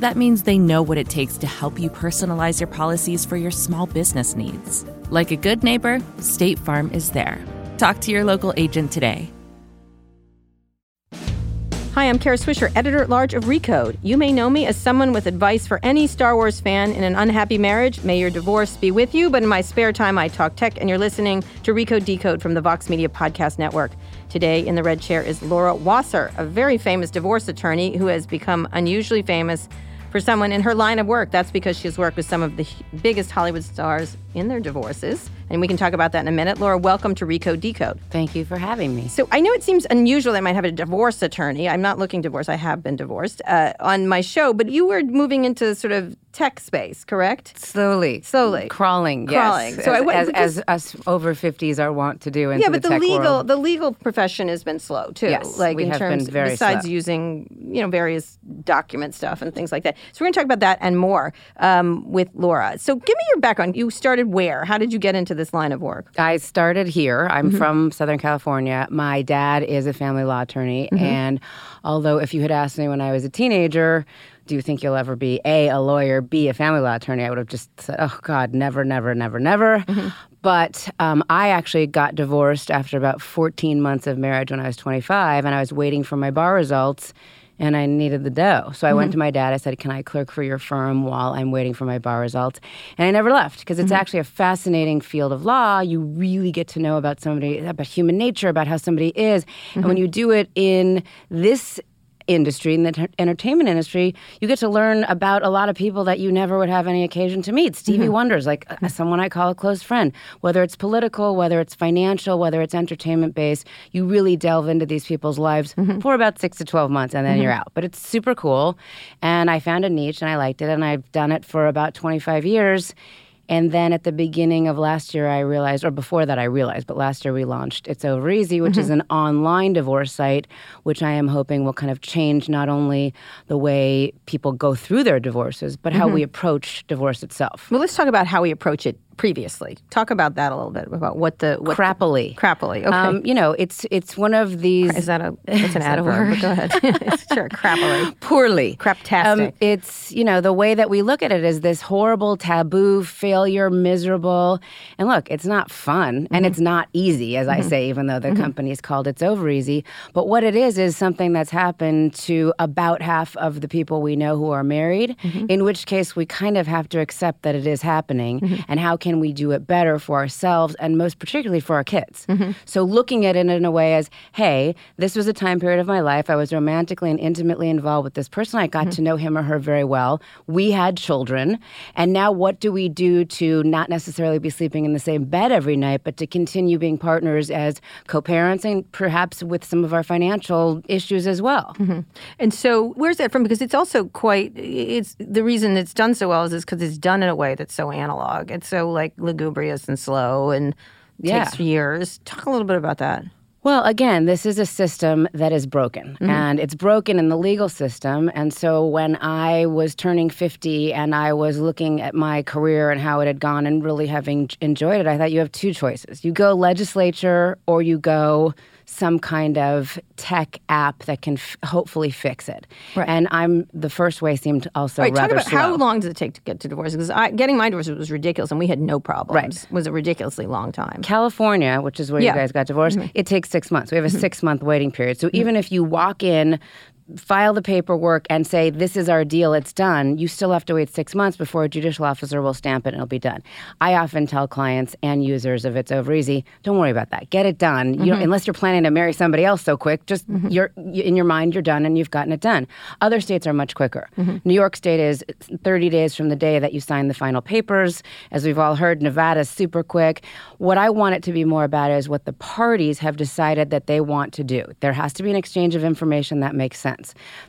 That means they know what it takes to help you personalize your policies for your small business needs. Like a good neighbor, State Farm is there. Talk to your local agent today. Hi, I'm Kara Swisher, editor at large of Recode. You may know me as someone with advice for any Star Wars fan in an unhappy marriage. May your divorce be with you, but in my spare time, I talk tech, and you're listening to Recode Decode from the Vox Media Podcast Network. Today in the red chair is Laura Wasser, a very famous divorce attorney who has become unusually famous for someone in her line of work. That's because she's worked with some of the biggest Hollywood stars in their divorces. And we can talk about that in a minute. Laura, welcome to Recode Decode. Thank you for having me. So I know it seems unusual that I might have a divorce attorney. I'm not looking divorce. I have been divorced uh, on my show, but you were moving into sort of tech space, correct? Slowly, slowly crawling, crawling. Yes. So as, I, as, as, us over 50s are wont to do. yeah, but the, the legal world. the legal profession has been slow too. Yes, like we in have terms been very besides slow. using you know various document stuff and things like that. So we're going to talk about that and more um, with Laura. So give me your background. You started where? How did you get into this line of work? I started here. I'm Mm-hmm. from Southern California. My dad is a family law attorney, Mm-hmm. and although if you had asked me when I was a teenager. Do you think you'll ever be A, a lawyer, B, a family law attorney? I would have just said, oh, God, never, never, never, never. Mm-hmm. But um, I actually got divorced after about 14 months of marriage when I was 25, and I was waiting for my bar results, and I needed the dough. So I went to my dad. I said, Can I clerk for your firm while I'm waiting for my bar results? And I never left because it's actually a fascinating field of law. You really get to know about somebody, about human nature, about how somebody is. And when you do it in this industry, in the enter- entertainment industry, you get to learn about a lot of people that you never would have any occasion to meet. Stevie mm-hmm. Wonder's like uh, someone I call a close friend. Whether it's political, whether it's financial, whether it's entertainment based, you really delve into these people's lives mm-hmm. for about six to 12 months and then you're mm-hmm. out. But it's super cool. And I found a niche and I liked it and I've done it for about 25 years. And then at the beginning of last year, I realized, or before that, I realized, but last year we launched It's Over Easy, which is mm-hmm. an online divorce site, which I am hoping will kind of change not only the way people go through their divorces, but how we mm-hmm. approach divorce itself. Well, let's talk about how we approach it previously. Talk about that a little bit about what the what Crappily. crappily. Okay. Um, you know, it's it's one of these. is that a that's an that a adverb? word? But go ahead. sure, crappily. poorly. Craptastic. Um, it's, you know, the way that we look at it is this horrible taboo, failure, miserable. And look, it's not fun and mm-hmm. it's not easy, as I mm-hmm. say, even though the mm-hmm. company's called It's Over Easy. But what it is, is something that's happened to about half of the people we know who are married, in which case we kind of have to accept that it is happening. And how can we do it better for ourselves and most particularly for our kids? Mm-hmm. So looking at it in a way as, hey, this was a time period of my life. I was romantically and intimately involved with this person. I got mm-hmm. to know him or her very well. We had children. And now what do we do to not necessarily be sleeping in the same bed every night, but to continue being partners as co parents and perhaps with some of our financial issues as well? Mm-hmm. And so, where's that from? Because it's also quite. It's the reason it's done so well is because it's done in a way that's so analog. It's so like lugubrious and slow and Yeah. takes years. Talk a little bit about that. Well, again, this is a system that is broken, mm-hmm. and it's broken in the legal system. And so, when I was turning 50 and I was looking at my career and how it had gone and really having enjoyed it, I thought you have two choices. You go legislature or you go some kind of tech app that can f- hopefully fix it. Right. And I'm the first way seemed also Right, talk about slow. how long does it take to get to divorce? Because I, getting my divorce was ridiculous, and we had no problems. Right. was a ridiculously long time. California, which is where Yeah. Mm-hmm. you guys got divorced, it takes six months. We have a six month waiting period. So even if you walk in file the paperwork and say, this is our deal, it's done, you still have to wait six months before a judicial officer will stamp it and it'll be done. I often tell clients and users of It's Over Easy, don't worry about that. Get it done. Mm-hmm. unless you're planning to marry somebody else so quick, just you're in your mind, you're done and you've gotten it done. Other states are much quicker. Mm-hmm. New York State is 30 days from the day that you sign the final papers. As we've all heard, Nevada's super quick. What I want it to be more about is what the parties have decided that they want to do. There has to be an exchange of information that makes sense.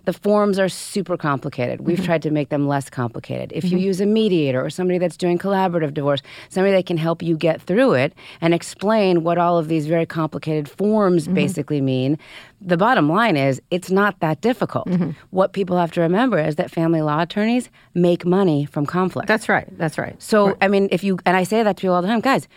The forms are super complicated. We've mm-hmm. tried to make them less complicated. If you mm-hmm. use a mediator or somebody that's doing collaborative divorce, somebody that can help you get through it and explain what all of these very complicated forms mm-hmm. basically mean, the bottom line is it's not that difficult. Mm-hmm. What people have to remember is that family law attorneys make money from conflict. That's right. That's right. So, I mean, if you, and I say that to you all the time, guys,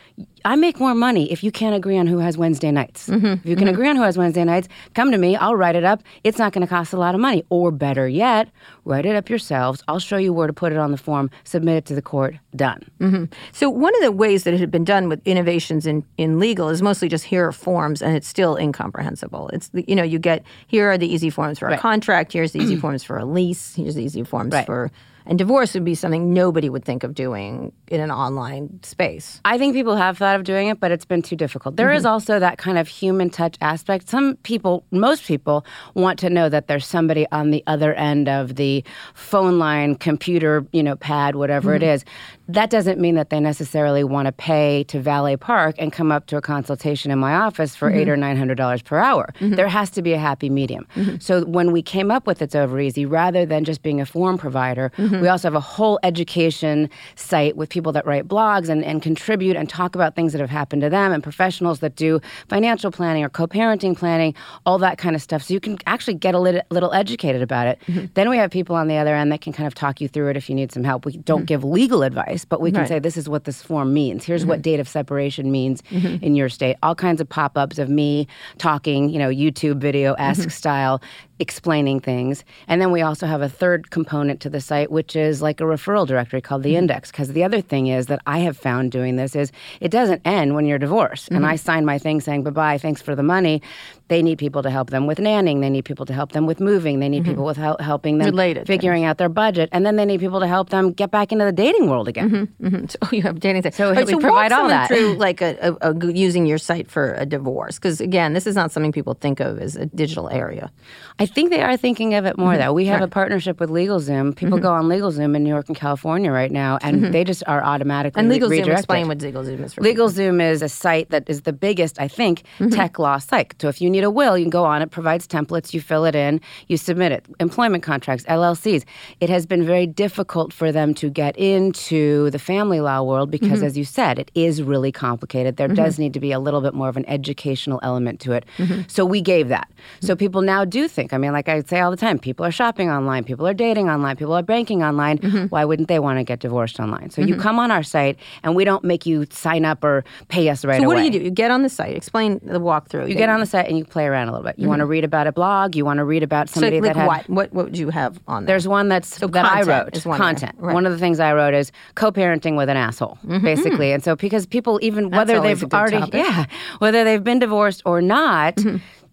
I make more money if you can't agree on who has Wednesday nights. Mm-hmm. If you can mm-hmm. agree on who has Wednesday nights, come to me, I'll write it up. It's not going to cost a lot of money. Or better yet, write it up yourselves. I'll show you where to put it on the form, submit it to the court, done. Mm-hmm. So one of the ways that it had been done with innovations in, in legal is mostly just here are forms, and it's still incomprehensible. It's the, you know you get here are the easy forms for a Right. contract, here's the easy forms for a lease, here's the easy forms Right. for and divorce would be something nobody would think of doing in an online space. I think people have thought of doing it, but it's been too difficult. There is mm-hmm. also that kind of human touch aspect. Some people, most people, want to know that there's somebody on the other end of the phone line, computer, you know, pad, whatever it mm-hmm. is. That doesn't mean that they necessarily want to pay to valet park and come up to a consultation in my office for eight mm-hmm. or nine hundred dollars per hour. There has to be a happy medium. So when we came up with It's Over Easy, rather than just being a form provider, we also have a whole education site with people that write blogs and, and contribute and talk about things that have happened to them and professionals that do financial planning or co-parenting planning, all that kind of stuff. So you can actually get a little, little educated about it. Mm-hmm. Then we have people on the other end that can kind of talk you through it if you need some help. We don't mm. give legal advice, but we can Right. say this is what this form means. Here's what mm-hmm. date of separation means mm-hmm. in your state. All kinds of pop-ups of me talking, you know, YouTube video esque style, explaining things. And then we also have a third component to the site, which is like a referral directory called the mm-hmm. Index. Because the other thing is that I have found doing this is it doesn't end when you're divorced. And mm-hmm. I sign my thing saying bye bye, thanks for the money. They need people to help them with nanning. They need people to help them with moving. They need people with hel- helping them Related figuring out their budget. And then they need people to help them get back into the dating world again. Mhm. So you have dating things. So right, we walk provide all that. through like a, a, a using your site for a divorce because again, this is not something people think of as a digital area. I think they are thinking of it more Mm-hmm. though. We have a partnership with LegalZoom. People go on LegalZoom in New York and California right now, and they just are automatically Mm-hmm. And LegalZoom, redirected. explain what LegalZoom is for people. LegalZoom is a site that is the biggest, I think, Mm-hmm. tech law site. So if you need a will, you can go on. It provides templates. You fill it in. You submit it. Employment contracts, LLCs. It has been very difficult for them to get into the family law world because, Mm-hmm. as you said, it is really complicated. There does need to be a little bit more of an educational element to it. Mm-hmm. So we gave that. So people now do think. I mean, like I say all the time, people are shopping online. People are dating online. People are banking online. Mm-hmm. Why wouldn't they want to get divorced online? So you come on our site, and we don't make you sign up or pay us right away. So what away. do you do? You get on the site. Explain the walkthrough. You get on the site and you play around a little bit. You want to read about a blog. You want to read about Mm-hmm. So somebody like that had. what? What what would you have on there? There's one that's that I wrote. is one content. Right. One of the things I wrote is co-parenting with an asshole, basically. And so because people even whether they've already topic. yeah whether they've been divorced or not.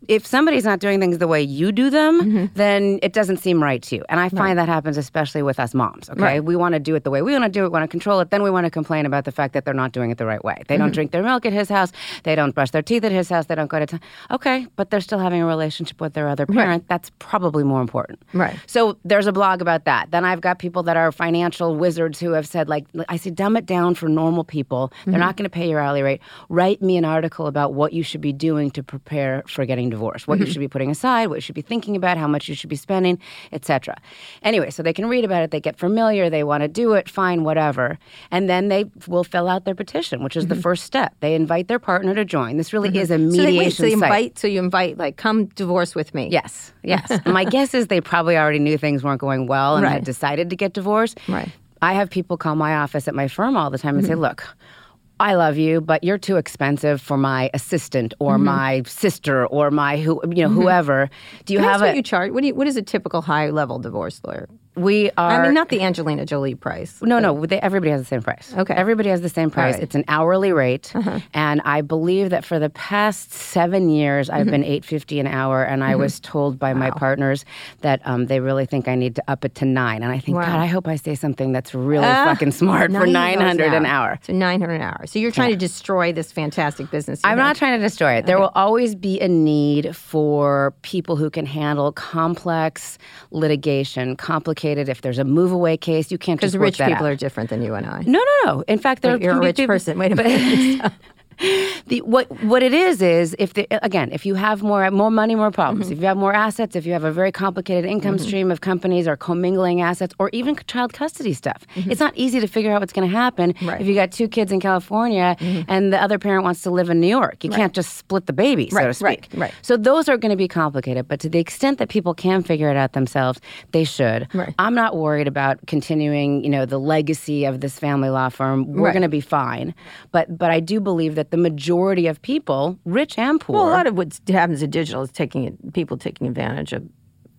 If somebody's not doing things the way you do them, mm-hmm. then it doesn't seem right to you. And I find that happens especially with us moms. Okay, Right. we want to do it the way we want to do it, we want to control it. Then we want to complain about the fact that they're not doing it the right way. They don't mm-hmm. drink their milk at his house. They don't brush their teeth at his house. They don't go to. T- okay, but they're still having a relationship with their other parent. That's probably more important. Right. So there's a blog about that. Then I've got people that are financial wizards who have said, like, I say, dumb it down for normal people. They're mm-hmm. not going to pay your hourly rate. Write me an article about what you should be doing to prepare for getting divorced, what you mm-hmm. should be putting aside, what you should be thinking about, how much you should be spending, etc. Anyway, so they can read about it. They get familiar. They want to do it. Fine, whatever. And then they will fill out their petition, which is the mm-hmm. first step. They invite their partner to join. This really mm-hmm. is a so mediation they, wait, so you site. invite so you invite like come divorce with me. Yes, yes. My guess is they probably already knew things weren't going well and Right. had decided to get divorced. Right. I have people call my office at my firm all the time and say, Mm-hmm. look, I love you, but you're too expensive for my assistant or Mm-hmm. my sister or my who you know whoever. Do you Can have a what you charge? What do you, what is a typical high level divorce lawyer We are. I mean, not the Angelina Jolie price. No, no. They, everybody has the same price. Okay. Everybody has the same price. right. Uh-huh. It's an hourly rate, and I believe that for the past seven years, I've Mm-hmm. been eight fifty an hour, and I was told by my partners that um, they really think I need to up it to nine. And I think, Wow. God, I hope I say something that's really Ah, fucking smart for nine goes an hour. So nine hundred an hour. So you're trying to destroy this fantastic business. I'm not trying to destroy it. There will always be a need for people who can handle complex litigation, complicated. If there's a move away case, you can't because just work rich people out. are different than you and I. No, no, no. In fact, there Wait, you're a rich people- person. Wait a minute. The, what what it is is if the, again if you have more more money more problems Mm-hmm. if you have more assets if you have a very complicated income stream of companies or commingling assets or even child custody stuff it's not easy to figure out what's going to happen Mm-hmm. Right. Mm-hmm. if you got two kids in California and the other parent wants to live in New York you can't just split the baby so Right, to right, speak right. so those are going to be complicated but to the extent that people can figure it out themselves they should Right. I'm not worried about continuing you know the legacy of this family law firm we're Right. going to be fine but but I do believe that the majority of people rich and poor Well, a lot of what happens in digital is taking people taking advantage of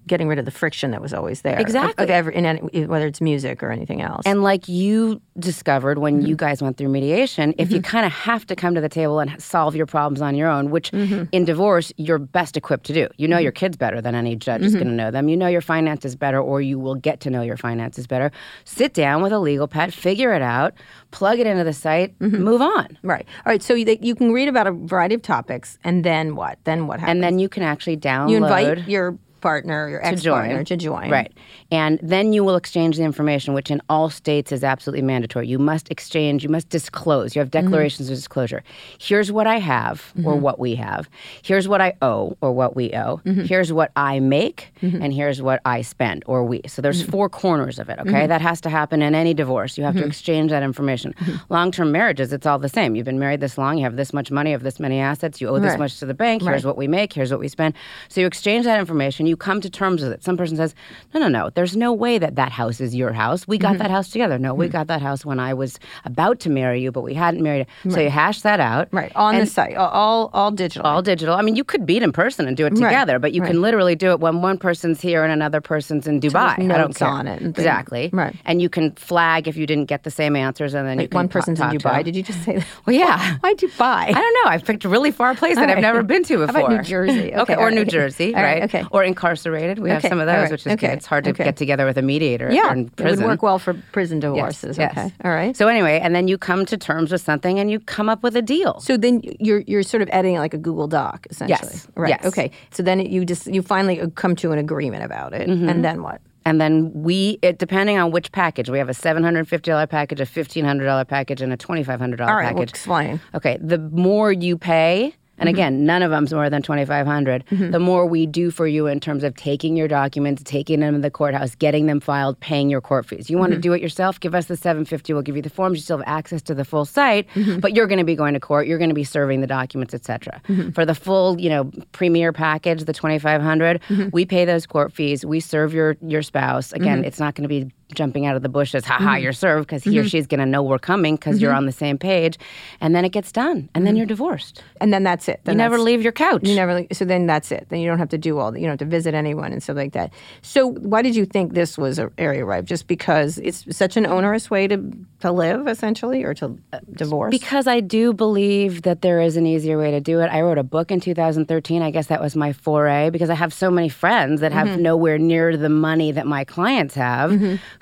getting rid of the friction that was always there. Exactly. Of, every, in any, whether it's music or anything else. And like you discovered when Mm-hmm. you guys went through mediation, if you kind of have to come to the table and solve your problems on your own, which Mm-hmm. in divorce you're best equipped to do. You know your kids better than any judge is Mm-hmm. going to know them. You know your finances better, or you will get to know your finances better. Sit down with a legal pad, figure it out, plug it into the site, Mm-hmm. move on. right. All right. So you, you can read about a variety of topics, and then what? Then what happens? And then you can actually download. you invite your partner, your ex-partner, join. to join. Right. And then you will exchange the information, which in all states is absolutely mandatory. You must exchange, you must disclose. You have Mm-hmm. declarations of disclosure. Here's what I have or what we have. Here's what I owe or what we owe. Mm-hmm. Here's what I make and here's what I spend or we. So there's Mm-hmm. four corners of it, okay? That has to happen in any divorce. You have to exchange that information. Mm-hmm. Long-term marriages, it's all the same. You've been married this long, you have this much money, you have this many assets, you owe this Right. much to the bank, here's Right. what we make, here's what we spend. So you exchange that information, you come to terms with it. Some person says, no, no, no, there's no way that that house is your house. We got mm-hmm. that house together. No, we hmm. got that house when I was about to marry you, but we hadn't married. So you hash that out. Right. On the site, all all, digital. all digital. I mean, you could meet in person and do it together, but you right. can literally do it when one person's here and another person's in Dubai. I don't care. on it exactly. Right. And you can flag if you didn't get the same answers, and then you Like can one person's in Dubai. Did you just say that? Well, yeah. Why Dubai? I don't know. I've picked a really far place that I've never been to before. about New Jersey? Okay, Okay, or right. New Jersey, right, right? okay. Or incarcerated. We have some of those, right, which is okay, good. It's hard to okay. get together with a mediator yeah, in it would work well for prison divorces. yes. Okay. All right. So anyway, and then you come to terms with something and you come up with a deal. So then you're you're sort of editing like a Google Doc, essentially. Yes, Right. yes. Okay. So then you just you finally come to an agreement about it, Mm-hmm. and then what? And then we, it, depending on which package, we have a $750 package, a $1,500 package, and a $2,500 All right. Well, package. explain. Okay, the more you pay, and Mm-hmm. again, none of them's more than twenty five The more we do for you in terms of taking your documents, taking them to the courthouse, getting them filed, paying your court fees. You want Mm-hmm. to do it yourself? Give us the seven fifty. We'll give you the forms. You still have access to the full site, Mm-hmm. but you're going to be going to court. You're going to be serving the documents, etc. Mm-hmm. For the full, you know, premier package, the 2500 Mm-hmm. we pay those court fees. We serve your your spouse. Again, Mm-hmm. it's not going to be jumping out of the bushes, haha, mm-hmm. you're served, because he or mm-hmm. she's going to know we're coming because you're mm-hmm. on the same page, and then it gets done, and then you're divorced. And then that's it. Then You never leave your couch. You never. leave- So then that's it. Then you don't have to do all. The, you don't have to visit anyone and stuff like that. So why did you think this was an area ripe? Just because it's such an onerous way to to live, essentially, or to uh, divorce? Because I do believe that there is an easier way to do it. I wrote a book in 2013. I guess that was my foray because I have so many friends that have nowhere near the money that my clients have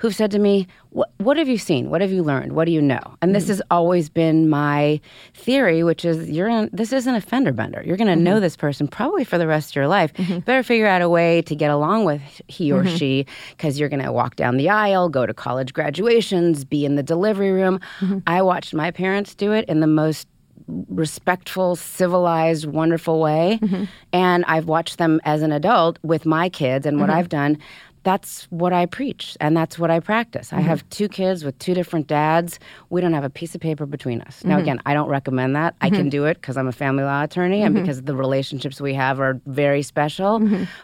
who've said to me, what, what have you seen? What have you learned? What do you know? And this mm. has always been my theory, which is you're in, this isn't a fender bender. You're going to know mm-hmm. this person probably for the rest of your life. Mm-hmm. Better figure out a way to get along with he or mm-hmm. she because you're going to walk down the aisle, go to college graduations, be in the delivery room. I watched my parents do it in the most respectful, civilized, wonderful way. And I've watched them as an adult with my kids and what I've done. That's what I preach and that's what I practice. I have mm-hmm. two kids with two different dads. We don't have a piece of paper between us. Now, mm-hmm. again, I don't recommend that. I can mm-hmm. do it because I'm a family law attorney and because the relationships we have are very special.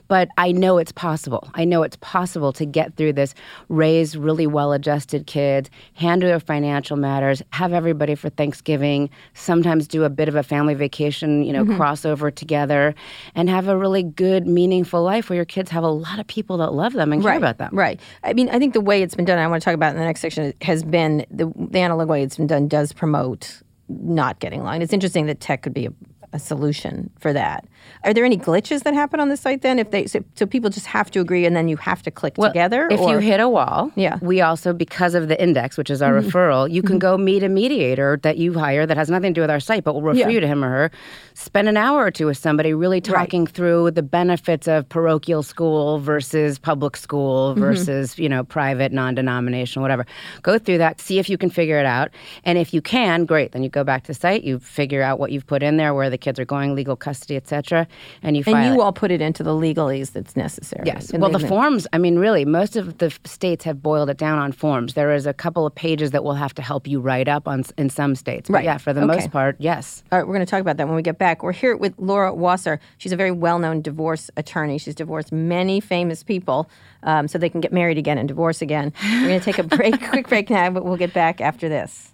But I know it's possible. I know it's possible to get through this, raise really well adjusted kids, handle their financial matters, have everybody for Thanksgiving, sometimes do a bit of a family vacation, you know, crossover together, and have a really good, meaningful life where your kids have a lot of people that love them them and care right, about them. Right. I mean, I think the way it's been done, I want to talk about in the next section, has been the, the analog way it's been done does promote not getting logged. It's interesting that tech could be a, a solution for that. Are there any glitches that happen on the site then? If they so, so people just have to agree and then you have to click Well, together? If or? you hit a wall, Yeah. Mm-hmm. we also, because of the index, which is our referral, you can go meet a mediator that you hire that has nothing to do with our site, but will refer Yeah. you to him or her. Spend an hour or two with somebody really talking through the benefits of parochial school versus public school Mm-hmm. versus, you know, private, non denominational, whatever. Go through that, see if you can figure it out. And if you can, great. Then you go back to the site, you figure out what you've put in there, where the kids are going, legal custody, et cetera, and you file and it. all put it into the legalese that's necessary. Yes. Well, the forms, I mean, really, most of the states have boiled it down on forms. There is a couple of pages that will have to help you write up on in some states. But Right. yeah, for the Okay. most part, yes. All right, we're going to talk about that when we get back. We're here with Laura Wasser. She's a very well known divorce attorney. She's divorced many famous people um, so they can get married again and divorce again. We're going to take a break, quick break now, but we'll get back after this.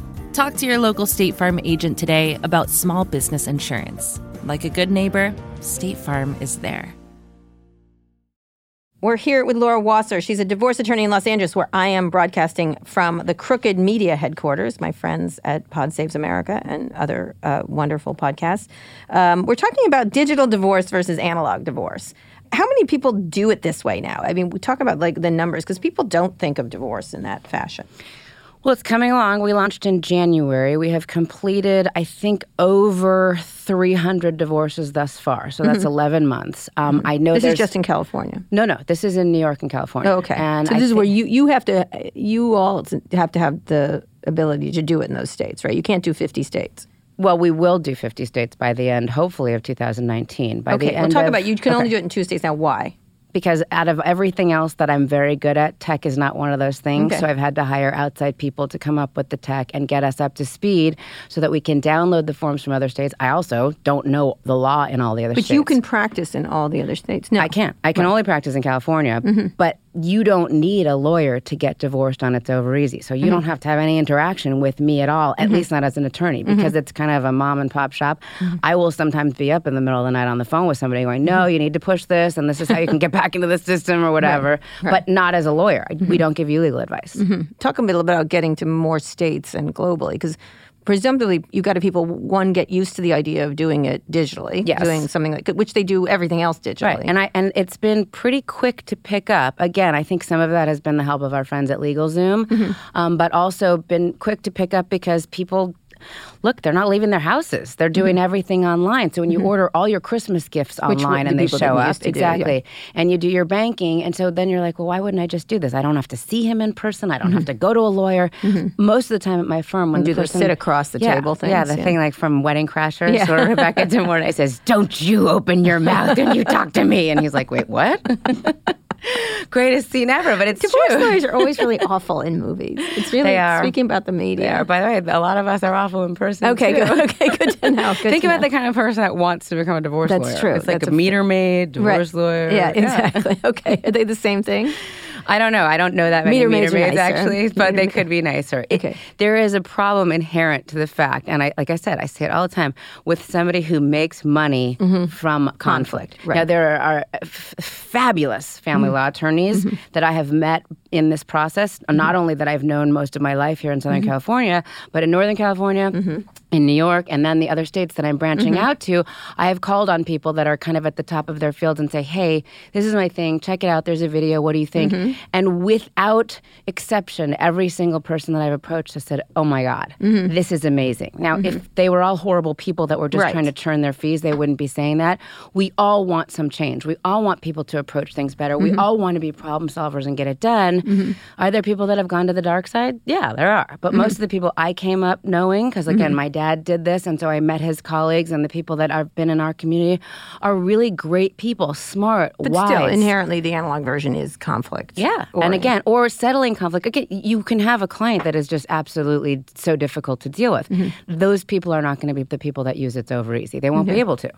Talk to your local State Farm agent today about small business insurance. Like a good neighbor, State Farm is there. We're here with Laura Wasser. She's a divorce attorney in Los Angeles, where I am broadcasting from the Crooked Media headquarters, my friends at Pod Saves America and other uh, wonderful podcasts. Um, we're talking about digital divorce versus analog divorce. How many people do it this way now? I mean, we talk about like the numbers because people don't think of divorce in that fashion. Well, it's coming along. We launched in January. We have completed, I think, over 300 divorces thus far. So that's 11 months. Um, I know Mm-hmm. This is just in California. no, no. This is in New York and California. Oh, okay. And so I this is where you, you have to, you all have to have the ability to do it in those states, right? You can't do 50 states. Well, we will do 50 states by the end, hopefully, of 2019. By the Okay, end we'll talk of- about you can only do it in two states now. Why? Because out of everything else that I'm very good at, tech is not one of those things. Okay. So I've had to hire outside people to come up with the tech and get us up to speed so that we can download the forms from other states. I also don't know the law in all the other But states. But you can practice in all the other states. No, I can't. I can only practice in California, Mm-hmm. but you don't need a lawyer to get divorced on It's Over Easy. So you Mm-hmm. don't have to have any interaction with me at all, at least not as an attorney, Mm-hmm. because it's kind of a mom and pop shop. I will sometimes be up in the middle of the night on the phone with somebody going, No, Mm-hmm. you need to push this, and this is how you can get back into the system or whatever. But not as a lawyer. Mm-hmm. We don't give you legal advice. talk a little bit about getting to more states and globally because presumably you've got to people one get used to the idea of doing it digitally Yes. doing something like which they do everything else digitally Right, and I and it's been pretty quick to pick up. Again, I think some of that has been the help of our friends at LegalZoom, Mm-hmm. um, but also been quick to pick up because people. Look, they're not leaving their houses. They're doing everything online. So when you order all your Christmas gifts Mm-hmm. Which online the and they show up, to do, yeah. exactly, and you do your banking, and so then you're like, well, why wouldn't I just do this? I don't have to see him in person. I don't have to go to a lawyer. Most of the time at my firm, when Mm-hmm. do the person, sit across the yeah, table thing, yeah, the yeah. thing like from Wedding Crashers, Yeah. where Rebecca De Mornay says, "Don't you open your mouth when you talk to me," and he's like, "Wait, what?" Greatest scene ever, but it's divorce true. lawyers are always really awful in movies it's really They are. speaking about the media They are. By the way, a lot of us are awful in person. okay too. good okay good to know good Think to about know. the kind of person that wants to become a divorce That's lawyer. true. It's like That's a a- meter maid, divorce lawyer. yeah exactly okay are they the same thing I don't know. I don't know that many Meter meter, maids are maids actually, but they could be nicer. It- Okay. there is a problem inherent to the fact, and I, like I said, I say it all the time, with somebody who makes money from conflict. Mm-hmm. right. Now there are f- fabulous family Mm-hmm. law attorneys that I have met in this process. Mm-hmm. Not only that I've known most of my life here in Southern California, but in Northern California. in New York and then the other states that I'm branching Mm-hmm. out to, I have called on people that are kind of at the top of their fields and say, hey, this is my thing. Check it out. There's a video. What do you think? Mm-hmm. And without exception, every single person that I've approached has said, oh my God, this is amazing. Now, if they were all horrible people that were just Mm-hmm. Right. trying to churn their fees, they wouldn't be saying that. We all want some change. We all want people to approach things better. We all want to be problem solvers and get it done. Mm-hmm. Are there people that have gone to the dark side? Yeah, there are. But mm-hmm. most of the people I came up knowing, because again, mm-hmm. my dad did this, and so I met his colleagues and the people that have been in our community are really great people, smart, But wise. still, inherently, the analog version is conflict. Yeah. Or- and again, or settling conflict. Again, you can have a client that is just absolutely so difficult to deal with. Mm-hmm. Those people are not going to be the people that use it's over easy. They won't be able to.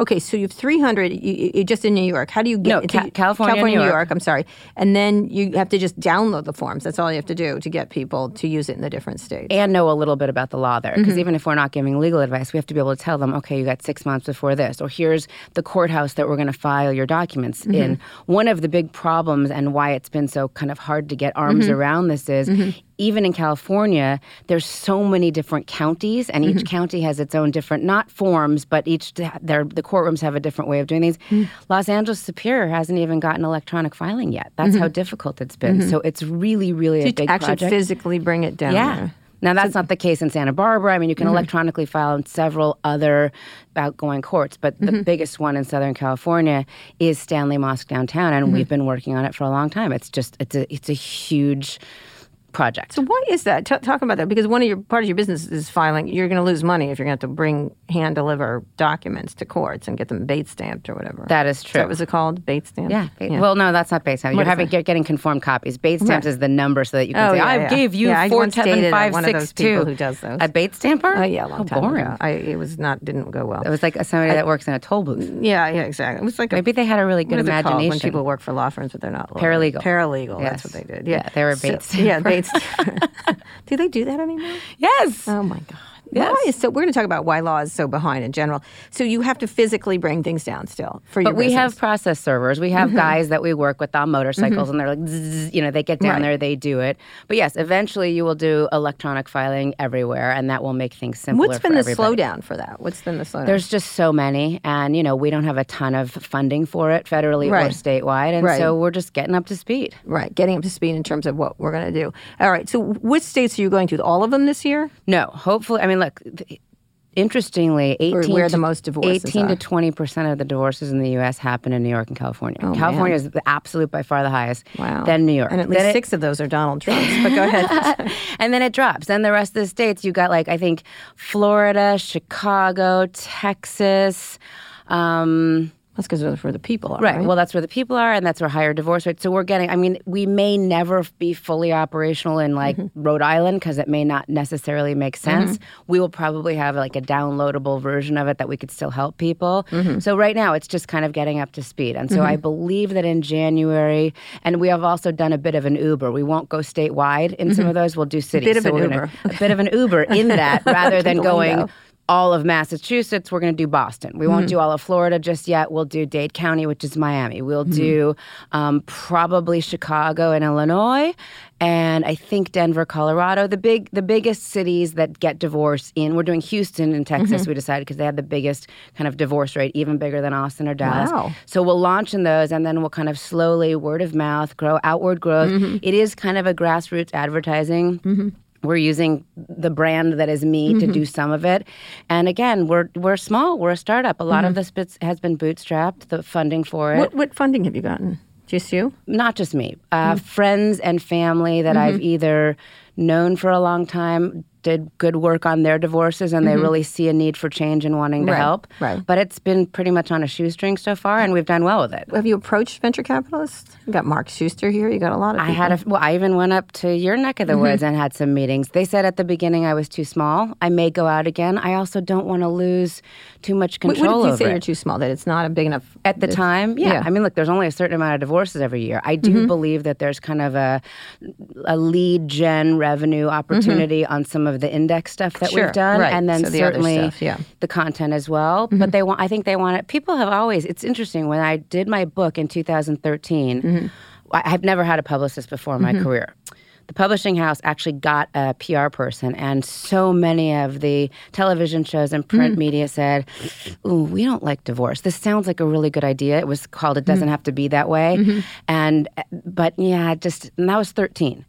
Okay, so you have 300 you, you, just in New York. How do you get No, Ca- California, California, New New York. York. I'm sorry, and then you have to just download the forms. That's all you have to do to get people to use it in the different states. And know a little bit about the law there. Mm-hmm. Because even if we're not giving legal advice, we have to be able to tell them, okay, you got six months before this, or here's the courthouse that we're going to file your documents Mm-hmm. in. One of the big problems and why it's been so kind of hard to get arms Mm-hmm. around this is even in California, there's so many different counties, and Mm-hmm. each county has its own different, not forms, but each their the courtrooms have a different way of doing things. Mm. Los Angeles Superior hasn't even gotten electronic filing yet. That's how difficult it's been. So it's really, really a Mm-hmm. big actually project. physically bring it down. Yeah. there. Now that's not the case in Santa Barbara. I mean, you Mm-hmm. can electronically file in several other outgoing courts, but the Mm-hmm. biggest one in Southern California is Stanley Mosk downtown, Mm-hmm. and we've been working on it for a long time. It's just it's a it's a huge project. So why is that? T- talk about that because one of your part of your business is filing. You're going to lose money if you're going to have to bring hand deliver documents to courts and get them Bates stamped or whatever. that is true. that was it called? Bates stamped. yeah. ba- Well, no, that's not Bates stamps. You're having that? getting conformed copies. Bates stamps is the number so that you can Oh, say, yeah, "I yeah. gave you Yeah, I four once uh, seven dated five one of six those people who does those. A Bates stamper? Oh yeah, a long time boring. ago. I it was not didn't go well. It was like somebody that works in a toll booth. yeah, yeah, exactly. It was like a, Maybe they had a really good what is it called imagination. when people work for law firms but they're not lawyers? Paralegal. Paralegal. Yes. That's what they did. Yeah, Yeah, they were So- bait. Yeah, stamper. do they do that anymore? Yes. Oh my god. Yes. Law is so. We're going to talk about why law is so behind in general. So you have to physically bring things down still for your But we business. have process servers. We have mm-hmm. guys that we work with on motorcycles, mm-hmm. and they're like, zzz, you know, they get down Right. there, they do it. But yes, eventually you will do electronic filing everywhere, and that will make things simpler. What's been the everybody. slowdown for that? What's been the slowdown? There's just so many, and you know, we don't have a ton of funding for it federally or statewide, and Right. so we're just getting up to speed. right, getting up to speed in terms of what we're going to do. All right. So which states are you going to? All of them this year? No, hopefully, I mean, look. th- Interestingly, 18 where to, the most divorces 18 to 20 percent of the divorces in the U.S. happen in New York and California. California is the absolute by far the highest. Oh, Wow. Then New York. And at least it- six of those are Donald Trump's. But go ahead. and then it drops. Then the rest of the states, you got like I think Florida, Chicago, Texas. Um, That's because for the people. Are, right. right. Well, that's where the people are, and that's where higher divorce rates. So we're getting. I mean, we may never be fully operational in like Mm-hmm. Rhode Island because it may not necessarily make sense. We will probably have like a downloadable version of it that we could still help people. Mm-hmm. So right now, it's just kind of getting up to speed. And so I believe that in January, and we have also done a bit of an Uber. We won't go statewide in some of those. We'll do cities. Mm-hmm. Bit of So an we're gonna- Uber. a bit of an Uber in that, rather than going lingo. All of Massachusetts. We're going to do Boston. We Mm-hmm. won't do all of Florida just yet. We'll do Dade County, which is Miami. We'll Mm-hmm. do um, probably Chicago and Illinois, and I think Denver, Colorado. The big, the biggest cities that get divorced in. We're doing Houston and Texas. Mm-hmm. We decided because they had the biggest kind of divorce rate, even bigger than Austin or Dallas. Wow. So we'll launch in those, and then we'll kind of slowly word of mouth grow, outward growth. Mm-hmm. It is kind of a grassroots advertising. We're using the brand that is me Mm-hmm. to do some of it, and again, we're we're small. We're a startup. A Mm-hmm. lot of this bits has been bootstrapped. The funding for it, what, what funding have you gotten? Just you? not just me, uh, Mm-hmm. friends and family that I've either known for a long time, did good work on their divorces, and they really see a need for change and wanting to Mm-hmm. Right, help. right. But it's been pretty much on a shoestring so far, and we've done well with it. Have you approached venture capitalists? You got Mark Suster here. You got a lot of I had a well. I even went up to your neck of Mm-hmm. the woods and had some meetings. They said at the beginning I was too small. I may go out again. I also don't want to lose too much control what did you say it. you're too small? That it's not a big enough At the time, yeah. yeah. I mean, look, there's only a certain amount of divorces every year. I Mm-hmm. do believe that there's kind of a a lead gen revenue opportunity on some of the index stuff that Mm-hmm. Sure, we've done, right. and then So the certainly stuff, yeah. Mm-hmm. the content as well. But they want. I think they want it. People have always. It's interesting when I did my book in 2013. Mm-hmm. I, I've never had a publicist before in my career. the publishing house actually got a PR person, and so many of the television shows and print media said, "Ooh, we don't like divorce. This sounds like a really good idea." It was called "It Doesn't Have to Be That Way," and but yeah, just and that was 13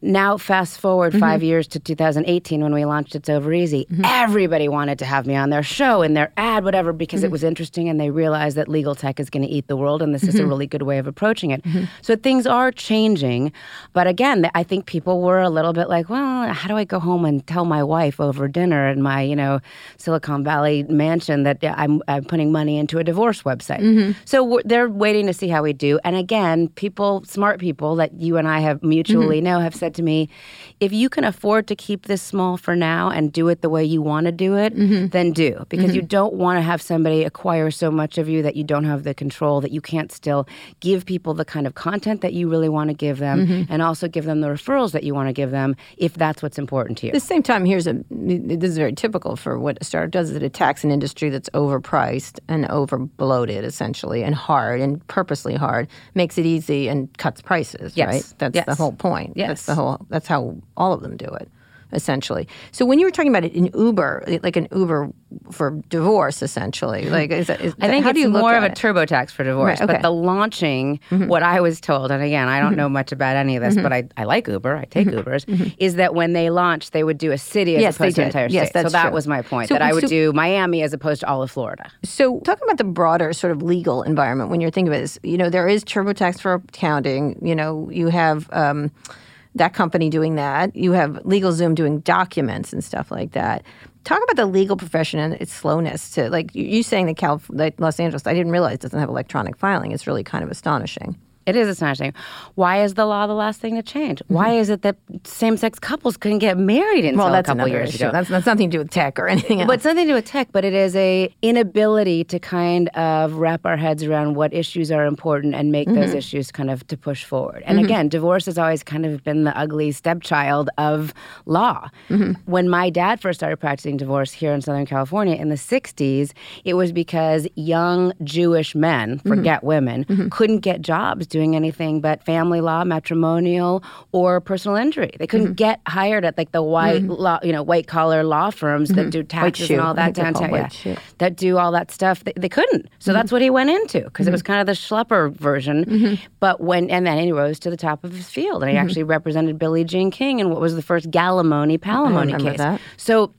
now fast forward Mm-hmm. five years to 2018 when we launched it's over easy everybody wanted to have me on their show and their ad whatever because Mm-hmm. it was interesting and they realized that legal tech is going to eat the world and this is a Mm-hmm. really good way of approaching it so things are changing but again i think people were a little bit like well how do i go home and tell my wife over dinner in my you know silicon valley mansion that i'm, I'm putting money into a divorce website Mm-hmm. so we're, they're waiting to see how we do and again people smart people that you and i have mutually know have said to me if you can afford to keep this small for now and do it the way you want to do it mm-hmm. then do because you mm-hmm. don't want to have somebody acquire so much of you that you don't have the control that you can't still give people the kind of content that you really want to give them mm-hmm. and also give them the referrals that you want to give them if that's what's important to you At the same time, here's a this is very typical for what a startup does. Is it attacks an industry that's overpriced and over bloated, essentially, and hard and purposely hard, makes it easy and cuts prices. Yes. Right. That's the whole point. That's Yes. the whole. That's how all of them do it. Essentially, so when you were talking about it in Uber, like an Uber for divorce, essentially, like is that, is I think how it's do you more of a? TurboTax for divorce. Right, okay. Mm-hmm. But the launching, what I was told, and again, I don't know much about any of this, but I, I like Uber, I take Ubers, is that when they launched, they would do a city as Mm-hmm. Yes, opposed to an entire Yes, state. so that true. was my point, So- that I would so- do Miami as opposed to all of Florida. So, talking about the broader sort of legal environment, when you're thinking about this, you know, there is TurboTax for accounting. You know, you have um, that company doing that. You have LegalZoom doing documents and stuff like that. Talk about the legal profession and its slowness to like you, saying that, Cal, that Los Angeles. I didn't realize doesn't have electronic filing. It's really kind of astonishing. It is astonishing. Why is the law the last thing to change? Why is it that same-sex couples couldn't get married until Mm-hmm. Well, a that's couple years issue. ago? That's, that's nothing to do with tech or anything else. But something to do with tech, but it is a inability to kind of wrap our heads around what issues are important and make those Mm-hmm. issues kind of to push forward. And again, divorce has always kind of been the ugly stepchild of law. Mm-hmm. When my dad first started practicing divorce here in Southern California in the 60s, it was because young Jewish men, Mm-hmm. forget women, couldn't get jobs doing anything but family law, matrimonial, or personal injury. They couldn't Mm-hmm. get hired at like the white law, you know, white collar law firms that do Mm-hmm. White taxes and all that think they're called downtown. Yeah. Mm-hmm. that do all that stuff. They, they couldn't. So that's what he went into because it was kind of the schlepper version. Mm-hmm. But when and then he rose to the top of his field and he actually represented Billie Jean King in what was the first Gallimony Palimony case. that. So.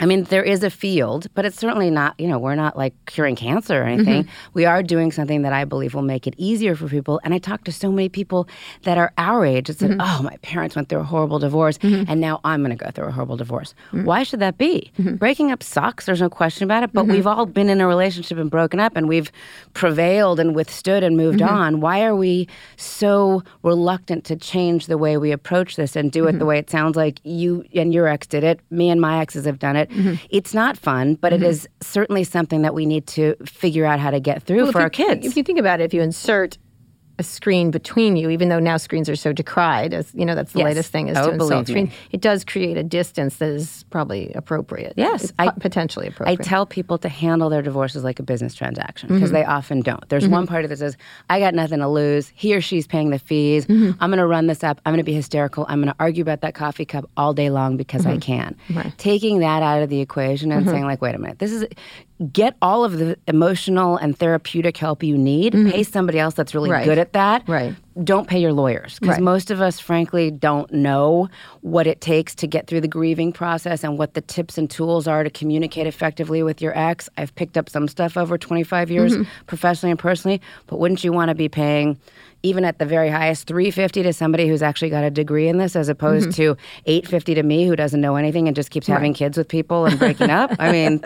I mean, there is a field, but it's certainly not, you know, we're not like curing cancer or anything. Mm-hmm. We are doing something that I believe will make it easier for people. And I talk to so many people that are our age that said, Mm-hmm. oh, my parents went through a horrible divorce, and now I'm going to go through a horrible divorce. Mm-hmm. Why should that be? Breaking up sucks, there's no question about it, but we've all been in a relationship and broken up, and we've prevailed and withstood and moved Mm-hmm. on. Why are we so reluctant to change the way we approach this and do it Mm-hmm. the way it sounds like you and your ex did it? Me and my exes have done it. Mm-hmm. It's not fun, but it is certainly something that we need to figure out how to get through Well, for our you, kids. If you think about it, if you insert a screen between you, even though now screens are so decried, as you know, that's the Yes. latest thing is Oh, to install a screen. It does create a distance that is probably appropriate. Yes, I- po- potentially I tell people to handle their divorces like a business transaction Mm-hmm. because they often don't. There's one party that says, I got nothing to lose. He or she's paying the fees. Mm-hmm. I'm going to run this up. I'm going to be hysterical. I'm going to argue about that coffee cup all day long because I can. Taking that out of the equation and saying, like, wait a minute, this is. Get all of the emotional and therapeutic help you need. Pay somebody else that's really Right. good at that. Right. Don't pay your lawyers because Right. most of us, frankly, don't know what it takes to get through the grieving process and what the tips and tools are to communicate effectively with your ex. I've picked up some stuff over 25 years, Mm-hmm. professionally and personally, but wouldn't you want to be paying? Even at the very highest, three fifty to somebody who's actually got a degree in this, as opposed Mm-hmm. to eight fifty to me, who doesn't know anything and just keeps having kids with people and breaking up. I mean,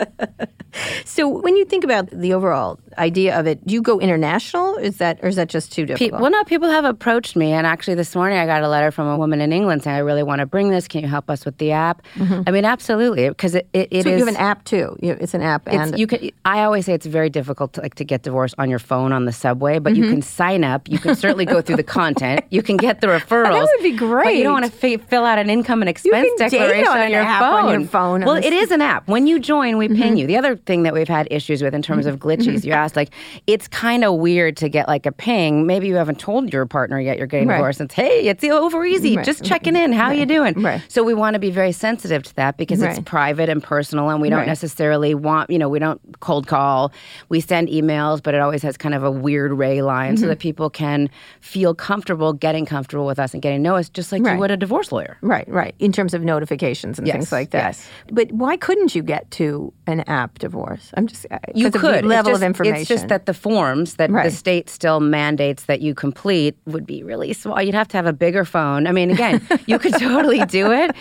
so when you think about the overall idea of it, do you go international? Is that or is that just too Pe- difficult? well, no, people have approached me, and actually this morning I got a letter from a woman in England saying, "I really want to bring this. Can you help us with the app?" I mean, absolutely, because it, it, it so is- you have an app too. It's an app and you can. I always say it's very difficult to like to get divorced on your phone on the subway, but Mm-hmm. you can sign up. You can certainly go through the content. You can get the referrals. That would be But you don't want to great. fi- fill out an income and expense declaration on on your phone. on your phone Well, Mm-hmm. it is an app. When you join, we ping you. The other thing that we've had issues with in terms of glitches, you asked like it's kind of weird to get like a ping. Maybe you haven't told your partner yet you're getting Right. divorced. It's hey, it's over easy. Right. Just checking in. How are you doing? Right. So we want to be very sensitive to that because it's private and personal, and we don't Right. necessarily want you know we don't cold call. We send emails, but it always has kind of a weird ray line Mm-hmm. so that people can feel comfortable getting comfortable with us and getting to know us, just like Right. you would a divorce lawyer. Right, right. In terms of notifications and Yes, things like that. yes. But why couldn't you get to an app divorce? I'm just you You 'cause of the could level just- of information. It's just that the forms that the state still mandates that you complete would be really small. You'd have to have a bigger phone. I mean, again, you could totally do it.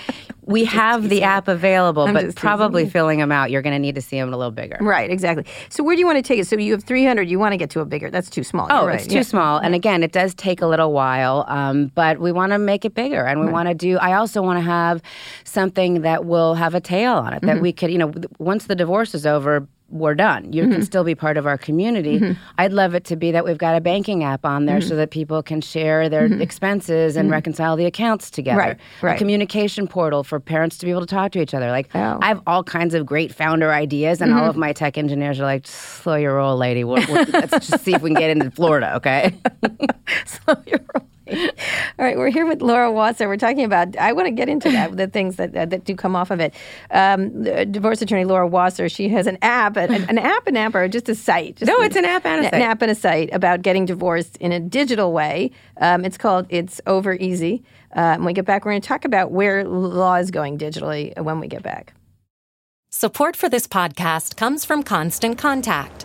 We have the app available, I'm but probably filling them out, you're going to need to see them a little bigger. Right, exactly. So where do you want to take it? So you have 300. You want to get to a bigger. That's too small. Oh, right. it's too yeah. small. And again, it does take a little while, um, but we want to make it bigger. And we want to do, I also want to have something that will have a tail on it that Mm-hmm. we could, you know, once the divorce is over, we're done. You Mm-hmm. can still be part of our community. I'd love it to be that we've got a banking app on there Mm-hmm. so that people can share their expenses and reconcile the accounts together. Right, right. A communication portal for parents to be able to talk to each other. Like, Oh. Mm-hmm. I have all kinds of great founder ideas, and all of my tech engineers are like, slow your roll, lady. We're- we're- let's just see if we can get into Florida, okay? Slow your roll. All right, we're here with Laura Wasser. We're talking about. I want to get into that, the things that uh, that do come off of it. Um, the divorce attorney Laura Wasser. She has an app, an, an app, an app, or just a site. Just No, it's an app and a site. an site. app and a site about getting divorced in a digital way. Um, it's called It's Over Easy. Uh, when we get back, we're going to talk about where law is going digitally when we get back. Support for this podcast comes from Constant Contact.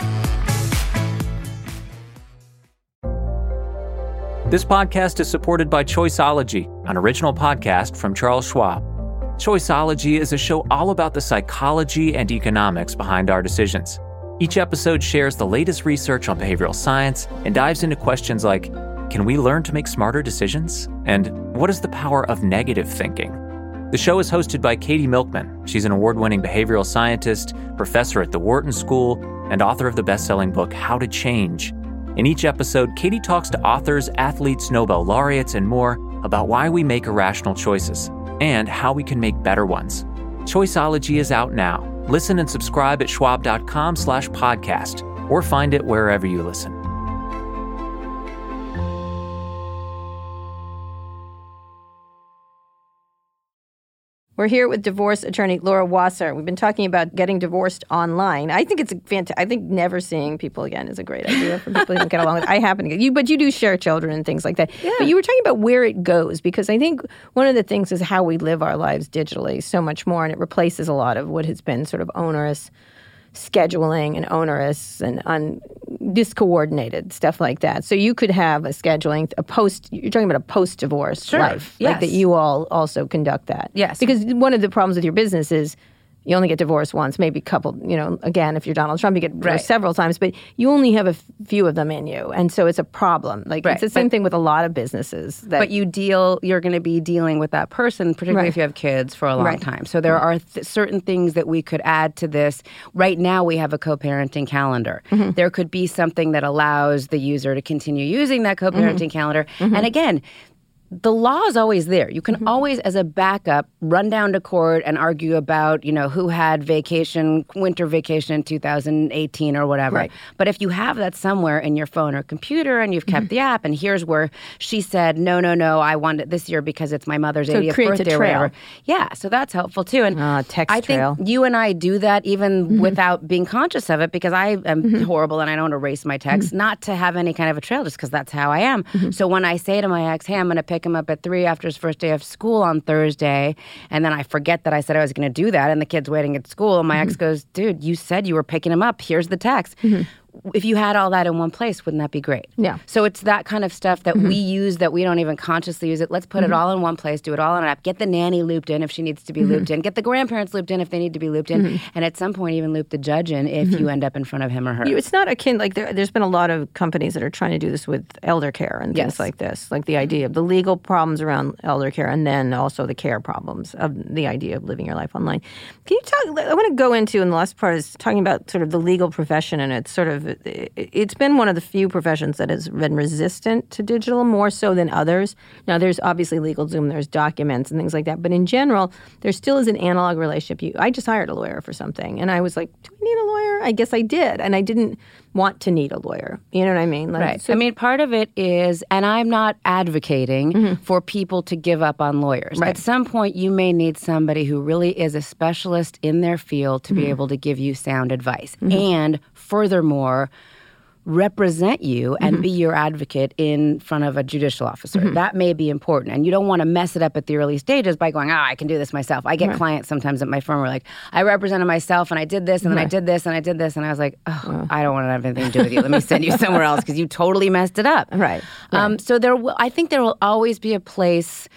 This podcast is supported by Choiceology, an original podcast from Charles Schwab. Choiceology is a show all about the psychology and economics behind our decisions. Each episode shares the latest research on behavioral science and dives into questions like Can we learn to make smarter decisions? And what is the power of negative thinking? The show is hosted by Katie Milkman. She's an award winning behavioral scientist, professor at the Wharton School, and author of the best selling book, How to Change. In each episode, Katie talks to authors, athletes, Nobel laureates, and more about why we make irrational choices and how we can make better ones. Choiceology is out now. Listen and subscribe at schwab.com slash podcast or find it wherever you listen. We're here with divorce attorney Laura Wasser. We've been talking about getting divorced online. I think it's a fantastic. I think never seeing people again is a great idea for people who don't get along with. I happen to get you, but you do share children and things like that. Yeah. But you were talking about where it goes because I think one of the things is how we live our lives digitally so much more, and it replaces a lot of what has been sort of onerous scheduling and onerous and un- discoordinated stuff like that. So you could have a scheduling a post. You're talking about a post-divorce Sure, life, like that. You all also conduct that. Yes. because one of the problems with your business is you only get divorced once, maybe coupled. You know, again, if you're Donald Trump, you get divorced Right. several times, but you only have a few of them in you, and so it's a problem. Like Right, it's the same but- thing with a lot of businesses. That but you deal you're going to be dealing with that person particularly Right. if you have kids for a long time so there are th- certain things that we could add to this right now we have a co-parenting calendar Mm-hmm. there could be something that allows the user to continue using that co-parenting Mm-hmm. calendar and again the law is always there. You can Mm-hmm. always, as a backup, run down to court and argue about, you know, who had vacation, winter vacation in 2018 or whatever. Right. But if you have that somewhere in your phone or computer and you've Mm-hmm. kept the app, and here's where she said, no, no, no, I want it this year because it's my mother's So it 80th creates a birthday or trail. whatever. Yeah, so that's helpful too. And Ah, text I trail. think you and I do that even Mm-hmm. without being conscious of it because I am horrible and I don't erase my Mm-hmm. texts, not to have any kind of a trail just because that's how I am. So when I say to my ex, hey, I'm going to pick him up at three after his first day of school on Thursday. And then I forget that I said I was going to do that. And the kid's waiting at school. And my ex mm-hmm. goes, dude, you said you were picking him up. Here's the text mm-hmm. If you had all that in one place, wouldn't that be great? Yeah. So it's that kind of stuff that we mm-hmm. use that we don't even consciously use it. Let's put it mm-hmm. all in one place, do it all on an app. Get the nanny looped in if she needs to be mm-hmm. looped in. Get the grandparents looped in if they need to be looped in. And at some point, even loop the judge in if you end up in front of him or her. You- It's not akin like there, there's been a lot of companies that are trying to do this with elder care and things Yes. like this, like the idea of the legal problems around elder care, and then also the care problems of the idea of living your life online. Can you talk? I want to go into in the last part is talking about sort of the legal profession, and it's sort of it, it's been one of the few professions that has been resistant to digital more so than others. Now, there's obviously LegalZoom, there's documents and things like that, but in general, there still is an analog relationship. You, I just hired a lawyer for something, and I was like, do I need a lawyer? I guess I did, and I didn't want to need a lawyer. You know what I mean? Like, Right. so- I mean, part of it is, and I'm not advocating Mm-hmm. for people to give up on lawyers. At some point, you may need somebody who really is a specialist in their field to be Mm-hmm. able to give you sound advice. And furthermore, represent you and Mm-hmm. be your advocate in front of a judicial officer. That may be important. And you don't want to mess it up at the early stages by going, oh, I can do this myself. I get clients sometimes at my firm where like, I represented myself and I did this and then I did this and I did this. And I was like, oh, I don't want to have anything to do with you. Let me send you somewhere else because you totally messed it up. Right, Um, so there, will, I think there will always be a place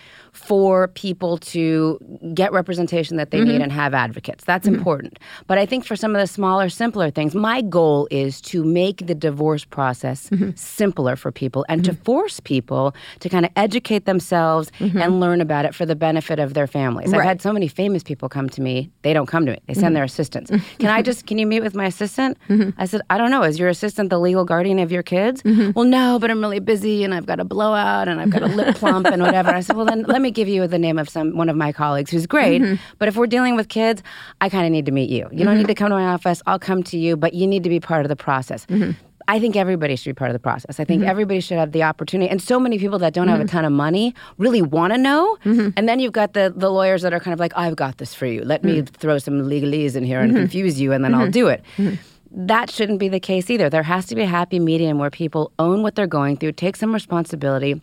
for people to get representation that they Mm-hmm. need and have advocates. That's important. But I think for some of the smaller, simpler things, my goal is to make the divorce process Mm-hmm. simpler for people and to force people to kind of educate themselves and learn about it for the benefit of their families. I've Mm-hmm. Right. Mm-hmm. had so many famous people come to me. They don't come to me. They send their assistants. Can I just, can you meet with my assistant? I said, I don't know. Is your assistant the legal guardian of your kids? Mm-hmm. Well, no, but I'm really busy and I've got a blowout and I've got a lip plump and whatever. I said, well, then let me give you the name of some one of my colleagues who's great. Mm-hmm. But if we're dealing with kids, I kind of need to meet you. You don't mm-hmm. need to come to my office. I'll come to you, but you need to be part of the process. Mm-hmm. I think everybody should be part of the process. I think mm-hmm. everybody should have the opportunity. And so many people that don't have a mm-hmm. ton of money really want to know. And then you've got the, the lawyers that are kind of like, I've got this for you. Let me throw some legalese in here and confuse you, and then I'll do it. That shouldn't be the case either. There has to be a happy medium where people own what they're going through, take some responsibility.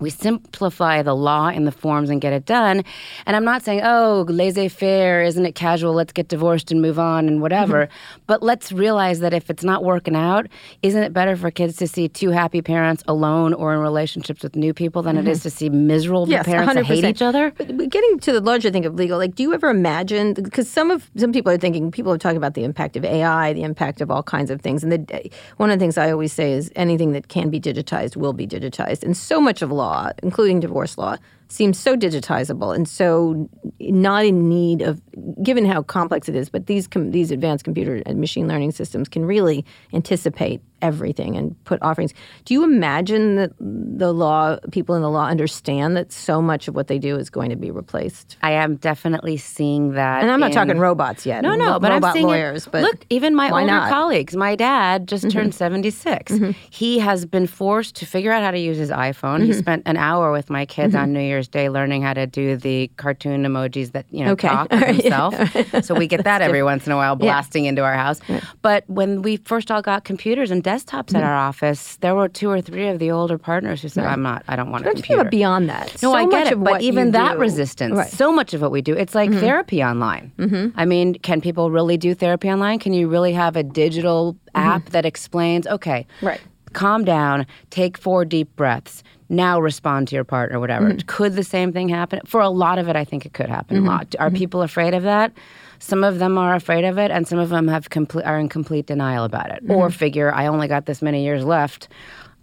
We simplify the law in the forms and get it done. And I'm not saying, oh, laissez faire, isn't it casual? Let's get divorced and move on and mm-hmm. whatever. But let's realize that if it's not working out, isn't it better for kids to see two happy parents alone or in relationships with new people than it mm-hmm. is to see miserable Yes, parents that hate each other? But, getting to the larger thing of legal, like, do you ever imagine? Because some of some people are thinking, people are talking about the impact of AI, the impact of all kinds of things, and the, one of the things I always say is anything that can be digitized will be digitized, and so much of law, including divorce law, seems so digitizable and so not in need of, given how complex it is. But these com- these advanced computer and machine learning systems can really anticipate everything and put offerings. Do you imagine that the law, people in the law, understand that so much of what they do is going to be replaced? I am definitely seeing that. And I'm not in- talking robots yet. No, no, ro- but I'm seeing it- lawyers. but look, even my older not? Mm-hmm. colleagues. My dad just turned 76. He has been forced to figure out how to use his iPhone. Mm-hmm. He spent an hour with my kids on New Year's Day learning how to do the cartoon emojis that you know Okay. talk himself. so we get that every once in a while Yeah. blasting into our house. But when we first all got computers and desktops Mm-hmm. at our office, there were two or three of the older partners who said, "I'm not. I don't want you computer." think beyond that? No, so I much get it, of but even that do- resistance, Right. Mm-hmm. so much of what we do, it's like therapy online. I mean, can people really do therapy online? Can you really have a digital app that explains, okay, Mm-hmm. Right. calm down, take four deep breaths, now respond to your partner, whatever. Mm-hmm. Could the same thing happen? For a lot of it, I think it could happen a lot. Mm-hmm. Are people afraid of that? Some of them are afraid of it, and some of them have complete are in complete denial about it, Mm-hmm. or figure I only got this many years left.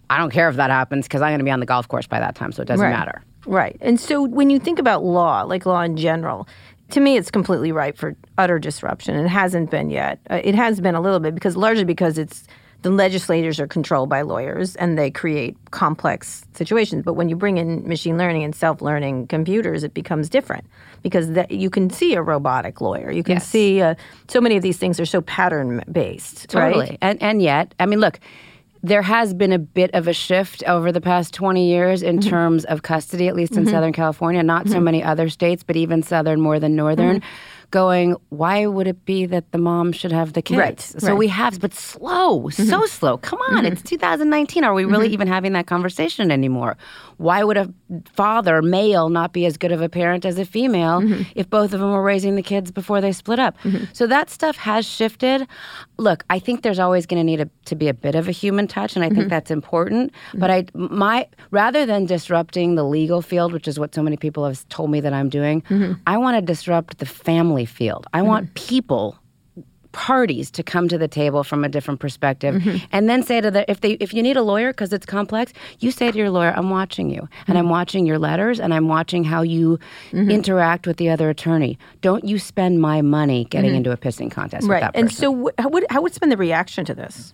I don't care if that happens because I'm going to be on the golf course by that time, so it doesn't right. matter. Right. And so when you think about law, like law in general, to me, it's completely ripe for utter disruption. It hasn't been yet. Uh, it has been a little bit because largely because it's the legislators are controlled by lawyers and they create complex situations. But when you bring in machine learning and self-learning computers, it becomes different because that, you can see a robotic lawyer. You can Yes. see uh, so many of these things are so pattern based. Totally. Right? And and yet, I mean, look, there has been a bit of a shift over the past 20 years in Mm-hmm. terms of custody, at least in Southern California, not so many other states, but even Southern more than Northern. Mm-hmm. going, why would it be that the mom should have the kids? Right, So right. Mm-hmm. we have, but slow, so slow. Come on, it's 2019. Are we really even having that conversation anymore? Why would a father, male, not be as good of a parent as a female Mm-hmm. if both of them were raising the kids before they split up? So that stuff has shifted. Look, I think there's always going to need a, to be a bit of a human touch, and I Mm-hmm. think that's important. But I, my, rather than disrupting the legal field, which is what so many people have told me that I'm doing, Mm-hmm. I want to disrupt the family field. I want people parties to come to the table from a different perspective Mm-hmm. and then say to the if they if you need a lawyer because it's complex you say to your lawyer i'm watching you and Mm-hmm. i'm watching your letters and i'm watching how you interact with the other attorney don't you spend my money getting into a pissing contest with Mm-hmm. Right. And so, wh- how would how been the reaction to this?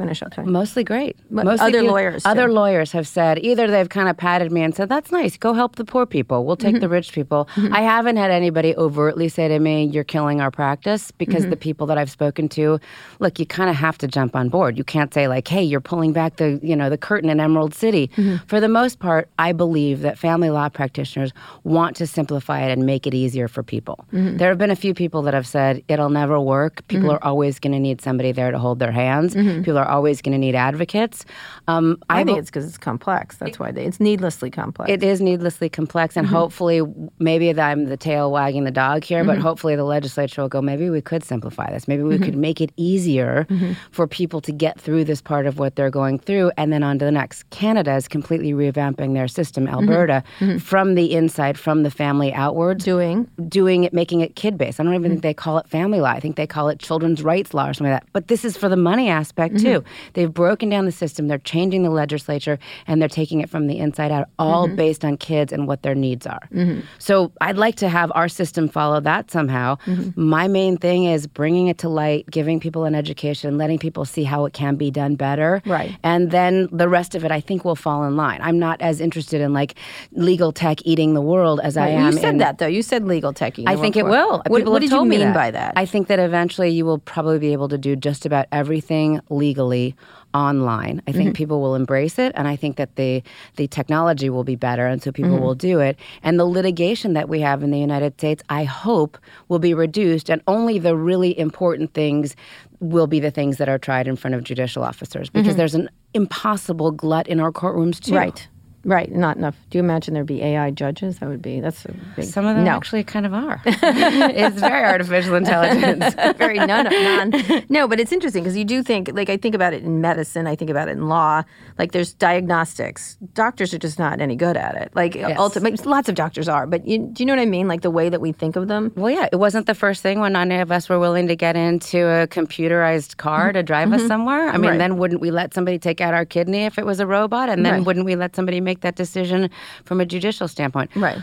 Finish up. Sorry. Mostly great. But Mostly other good. lawyers, Other too. lawyers have said either they've kind of patted me and said, "That's nice. Go help the poor people. We'll Mm-hmm. take the rich people." I haven't had anybody overtly say to me, "You're killing our practice," because Mm-hmm. the people that I've spoken to, look, you kind of have to jump on board. You can't say like, "Hey, you're pulling back the you know the curtain in Emerald City." Mm-hmm. For the most part, I believe that family law practitioners want to simplify it and make it easier for people. Mm-hmm. There have been a few people that have said it'll never work. People are always going to need somebody there to hold their hands. People are always going to need advocates. Um, Mm-hmm. I think it's because it's complex. That's why they, it's needlessly complex. it is needlessly complex, and mm-hmm. hopefully, maybe I'm the tail wagging the dog here, but mm-hmm. hopefully, the legislature will go. Maybe we could simplify this. Maybe we could mm-hmm. make it easier for people to get through this part of what they're going through, and then on to the next. Canada is completely revamping their system. Alberta, from the inside, from the family outwards, Doing. doing it, making it kid based. I don't even think they call it family law. I think they call it children's rights law or something like that. But this is for the money aspect too. They've broken down the system. They're changing the legislature and they're taking it from the inside out, all mm-hmm. based on kids and what their needs are. Mm-hmm. So I'd like to have our system follow that somehow. Mm-hmm. My main thing is bringing it to light, giving people an education, letting people see how it can be done better. Right. And then the rest of it, I think, will fall in line. I'm not as interested in like legal tech eating the world as I am. You said in, that though. You said legal techie. I think it will. What, People what did you me mean by that? I think that eventually you will probably be able to do just about everything legally online. I think Mm-hmm. people will embrace it, and I think that the the technology will be better, and so people Mm-hmm. will do it. And the litigation that we have in the United States, I hope, will be reduced, and only the really important things will be the things that are tried in front of judicial officers, because there's an impossible glut in our courtrooms too. Mm-hmm. Right. Right. Not enough. Do you imagine there'd be AI judges? That would be. That's a big. Some of them no. actually kind of are. it's very artificial intelligence. very none, none. No, but it's interesting because you do think, like, I think about it in medicine, I think about it in law. Like, there's diagnostics. Doctors are just not any good at it. Like, ultimately, lots of doctors are, but you, do you know what I mean? Like, the way that we think of them. Well, yeah, it wasn't the first thing when none of us were willing to get into a computerized car to drive us somewhere. I mean, Mm-hmm. Right. then wouldn't we let somebody take out our kidney if it was a robot? And then Right. wouldn't we let somebody make that decision from a judicial standpoint? Right.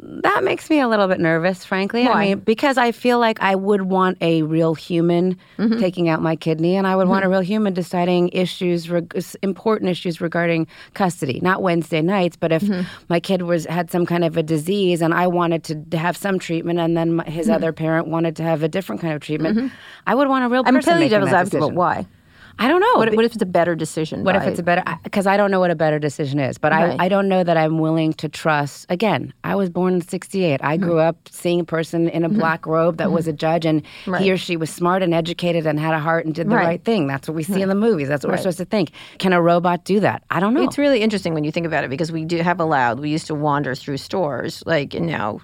That makes me a little bit nervous, frankly. Why? I mean, because I feel like I would want a real human Mm-hmm. taking out my kidney, and I would want a real human deciding issues, reg- important issues regarding custody. Not Wednesday nights, but if Mm-hmm. my kid was had some kind of a disease and I wanted to have some treatment, and then my, his Mm-hmm. other parent wanted to have a different kind of treatment, I would want a real I'm person you making devil's that advocate, why? I don't know. What, what if it's a better decision? What if it's a better? Because I don't know what a better decision is, but Right. I, I don't know that I'm willing to trust. Again, I was born in '68. I grew hmm. up seeing a person in a hmm. black robe that was a hmm. judge, and Mm-hmm. Right. he or she was smart and educated and had a heart and did the Right. thing. That's what we see in the movies. That's what we're supposed to think. Can a robot do that? I don't know. It's really interesting when you think about it because we do have allowed. We used to wander through stores, like, and now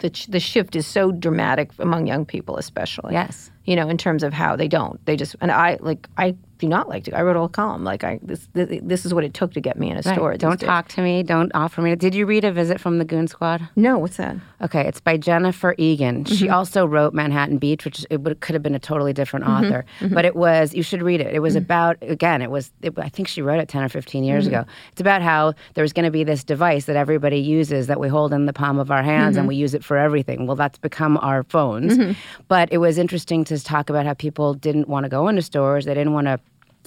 the the shift is so dramatic among young people, especially. Yes. You know, in terms of how they don't. They just and I like I do not like to. I wrote a column like I this this, this is what it took to get me in a Right. store. Don't days. talk to me. Don't offer me. Did you read A Visit from the Goon Squad? No, what's that? Okay, it's by Jennifer Egan. Mm-hmm. She also wrote Manhattan Beach, which it would, could have been a totally different Mm-hmm. author, but it was. You should read it. It was about again. It was. It, I think she wrote it ten or fifteen years Mm-hmm. ago. It's about how there's going to be this device that everybody uses that we hold in the palm of our hands Mm-hmm. and we use it for everything. Well, that's become our phones. But it was interesting to talk about how people didn't want to go into stores. They didn't want to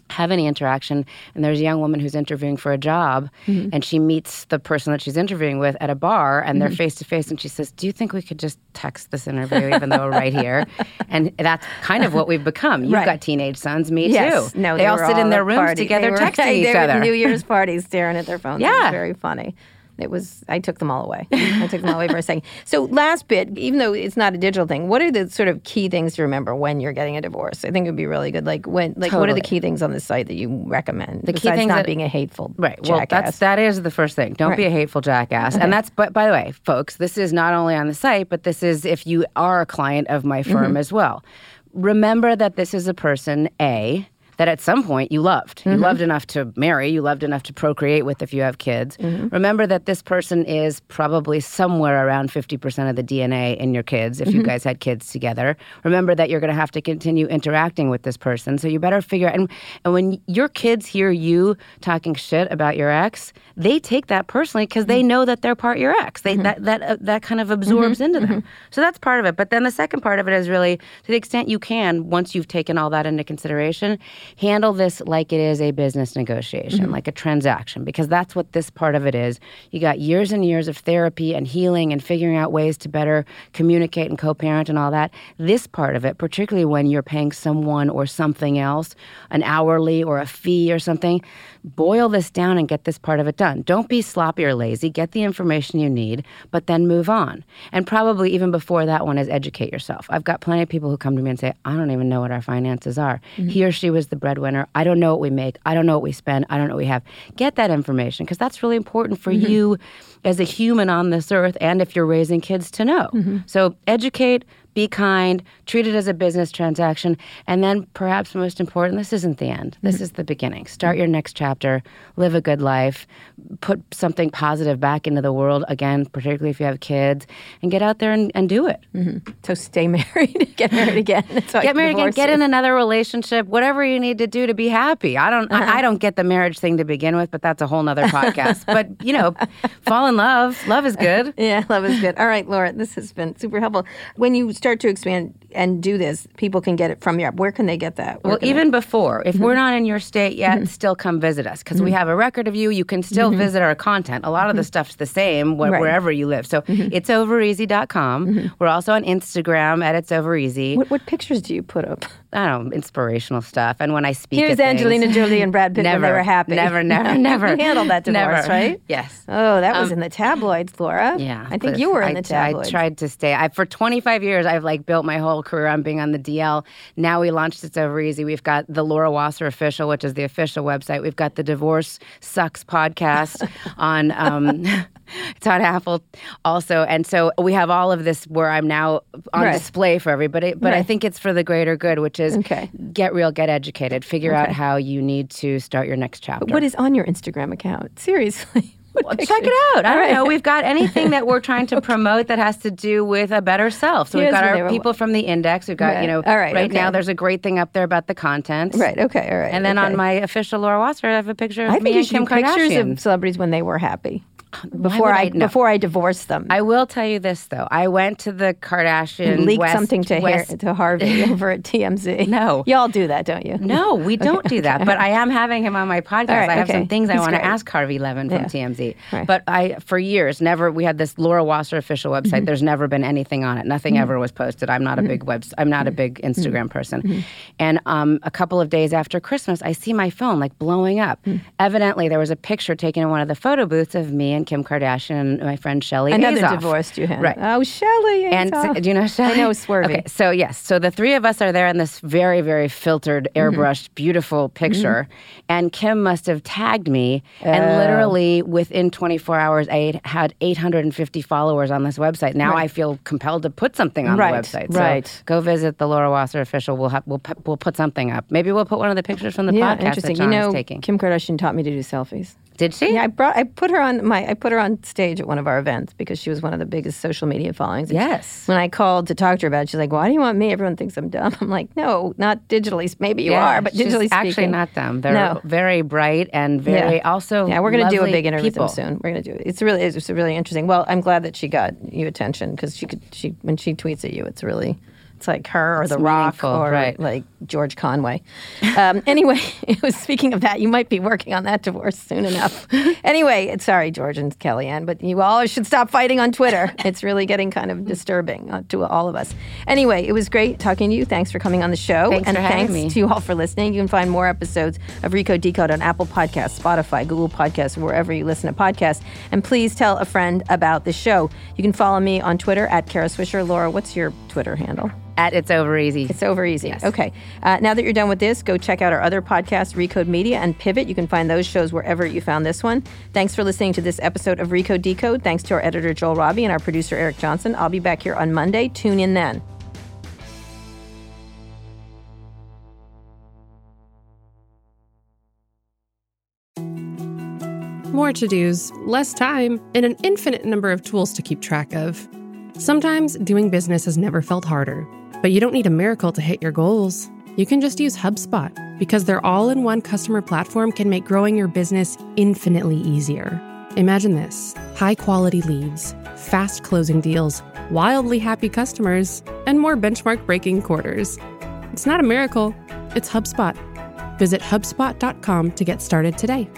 have any interaction and there's a young woman who's interviewing for a job Mm-hmm. and she meets the person that she's interviewing with at a bar and they're face to face and she says do you think we could just text this interview even though we're right here and that's kind of what we've become you've Right. got teenage sons me Yes. too No, they, all were sit in their rooms party. together They were, texting they each were at other New Year's parties staring at their phones. Yeah. was very funny. It was I took them all away. I took them all away for a second. So last bit, even though it's not a digital thing, what are the sort of key things to remember when you're getting a divorce? I think it would be really good. Like when, like what are the key things on the site that you recommend? The key things not that- being a hateful Right. Well, jackass. that's that is the first thing. Don't be a hateful jackass. And that's but by the way, folks, this is not only on the site, but this is if you are a client of my firm Mm-hmm. as well. Remember that this is a person A that at some point you loved. You Mm-hmm. loved enough to marry, you loved enough to procreate with if you have kids. Mm-hmm. Remember that this person is probably somewhere around 50% of the DNA in your kids if Mm-hmm. you guys had kids together. Remember that you're going to have to continue interacting with this person. So you better figure and and when your kids hear you talking shit about your ex, they take that personally because they know that they're part your ex. They that that uh, that kind of absorbs into them. So that's part of it. But then the second part of it is really to the extent you can once you've taken all that into consideration, handle this like it is a business negotiation, mm-hmm. like a transaction because that's what this part of it is. You got years and years of therapy and healing and figuring out ways to better communicate and co-parent and all that. This part of it, particularly when you're paying someone or something else, an hourly or a fee or something, boil this down and get this part of it done. Don't be sloppy or lazy. Get the information you need, but then move on. And probably even before that one is educate yourself. I've got plenty of people who come to me and say, I don't even know what our finances are. Mm-hmm. He or she was the breadwinner. I don't know what we make. I don't know what we spend. I don't know what we have. Get that information because that's really important for mm-hmm. you as a human on this earth and if you're raising kids to know. Mm-hmm. So educate, be kind, treat it as a business transaction, and then perhaps most important, this isn't the end. This is the beginning. Start your next chapter, live a good life, put something positive back into the world, again, particularly if you have kids, and get out there and, and do it. so stay married, get married again. That's how I Get married again, get in another relationship, whatever you need to do to be happy. I don't Uh-huh. I, I don't get the marriage thing to begin with, but that's a whole nother podcast. but you know, fall in love. Love is good. Yeah, love is good. All right, Laura, this has been super helpful. When you start to expand and do this, people can get it from app. Where can they get that? Where Well, can they- even before, if Mm-hmm. we're not in your state yet, still come visit us because we have a record of you. You can still visit our content. A lot of the stuff's the same wh- Mm-hmm. Right. Mm-hmm. wherever you live. So it's overeasy.com. We're also on Instagram at It's Over Easy. what, what pictures do you put up? I don't know, inspirational stuff. And when I speak, Here's things- Angelina Jolie and Brad Pitt never, when they were happy. Never, never, never. you handled that divorce, Never. right? Yes. Oh, that was in the tabloids, Laura. Um, Yeah, I think you were in I- the tabloids. I tried to stay. I, for 25 years, I've like built my whole career on being on the DL. Now we launched It's Over Easy. We've got the Laura Wasser official, which is the official website. We've got the Divorce Sucks podcast on. Um, on Apple also, and so we have all of this where I'm now on Right. display for everybody. But I think it's for the greater good, which is Okay. get real, get educated, figure out how you need to start your next chapter. What is on your Instagram account? Seriously. Well, check it out. I don't right. know. We've got anything that we're trying to promote that has to do with a better self. So we've got our people from the index. We've got, Right. you know, All right, right. now there's a great thing up there about the content. Right. Okay. All right. And then okay. on my official Laura Wasser, I have a picture of I me think you and Kim do pictures Kardashian. of celebrities when they were happy. Before I, no. before I divorced them. I will tell you this though. I went to the Kardashian leaked West, something to Har- West to Harvey over at TMZ. No. y'all do that, don't you? No, we don't do that. But I am having him on my podcast. Right, I have okay. some things I want to ask Harvey Levin from Yeah. TMZ. Right. But I, for years, never. We had this Laura Wasser official website. Mm-hmm. There's never been anything on it. Nothing ever was posted. I'm not a big web. I'm not a big Mm-hmm. Instagram person. And um, a couple of days after Christmas, I see my phone like blowing up. Mm. Evidently, there was a picture taken in one of the photo booths of me and Kim Kardashian and my friend Shelly. Another Azoff. divorced you had. Right. Oh, Shelly. And do you know Shelly? I know Swervy. Okay, so yes, so the three of us are there in this very, very filtered, Mm-hmm. airbrushed, beautiful picture, and Kim must have tagged me, Oh. and literally within 24 hours, I had 850 followers on this website. Now I feel compelled to put something on Right, the website. right. So go visit the Laura Wasser official. We'll have we'll put, we'll put something up. Maybe we'll put one of the pictures from the yeah, podcast that interesting. John you know, is taking. Kim Kardashian taught me to do selfies. Did she? Yeah, I brought I put her on my I put her on stage at one of our events because she was one of the biggest social media followings. And Yes. When I called to talk to her about it, she's like, "Why do you want me? Everyone thinks I'm dumb." I'm like, "No, not digitally. Maybe you Yeah, are, but she's digitally actually not them. They're No. very bright and very Yeah. also. Yeah, we're going to do a big interview people. with them soon. We're going to do it. It's really it's really interesting. Well, I'm glad that she got you attention because she could she when she tweets at you, it's really It's like her or It's The Rock or right. like George Conway. Um, anyway, it was speaking of that, you might be working on that divorce soon enough. anyway, sorry, George and Kellyanne, but you all should stop fighting on Twitter. It's really getting kind of disturbing uh, to all of us. Anyway, it was great talking to you. Thanks for coming on the show. Thanks and thanks me. to you all for listening. You can find more episodes of Recode Decode on Apple Podcasts, Spotify, Google Podcasts, wherever you listen to podcasts. And please tell a friend about the show. You can follow me on Twitter at Kara Swisher. Laura, what's your Twitter handle? At It's Over Easy. It's over easy. Okay. Uh, now that you're done with this, go check out our other podcasts, Recode Media and Pivot. You can find those shows wherever you found this one. Thanks for listening to this episode of Recode Decode. Thanks to our editor, Joel Robbie, and our producer, Eric Johnson. I'll be back here on Monday. Tune in then. More to dos, less time, and an infinite number of tools to keep track of. Sometimes doing business has never felt harder, but you don't need a miracle to hit your goals. You can just use HubSpot because their all in one customer platform can make growing your business infinitely easier. Imagine this high quality leads, fast closing deals, wildly happy customers, and more benchmark breaking quarters. It's not a miracle, it's HubSpot. Visit HubSpot.com to get started today.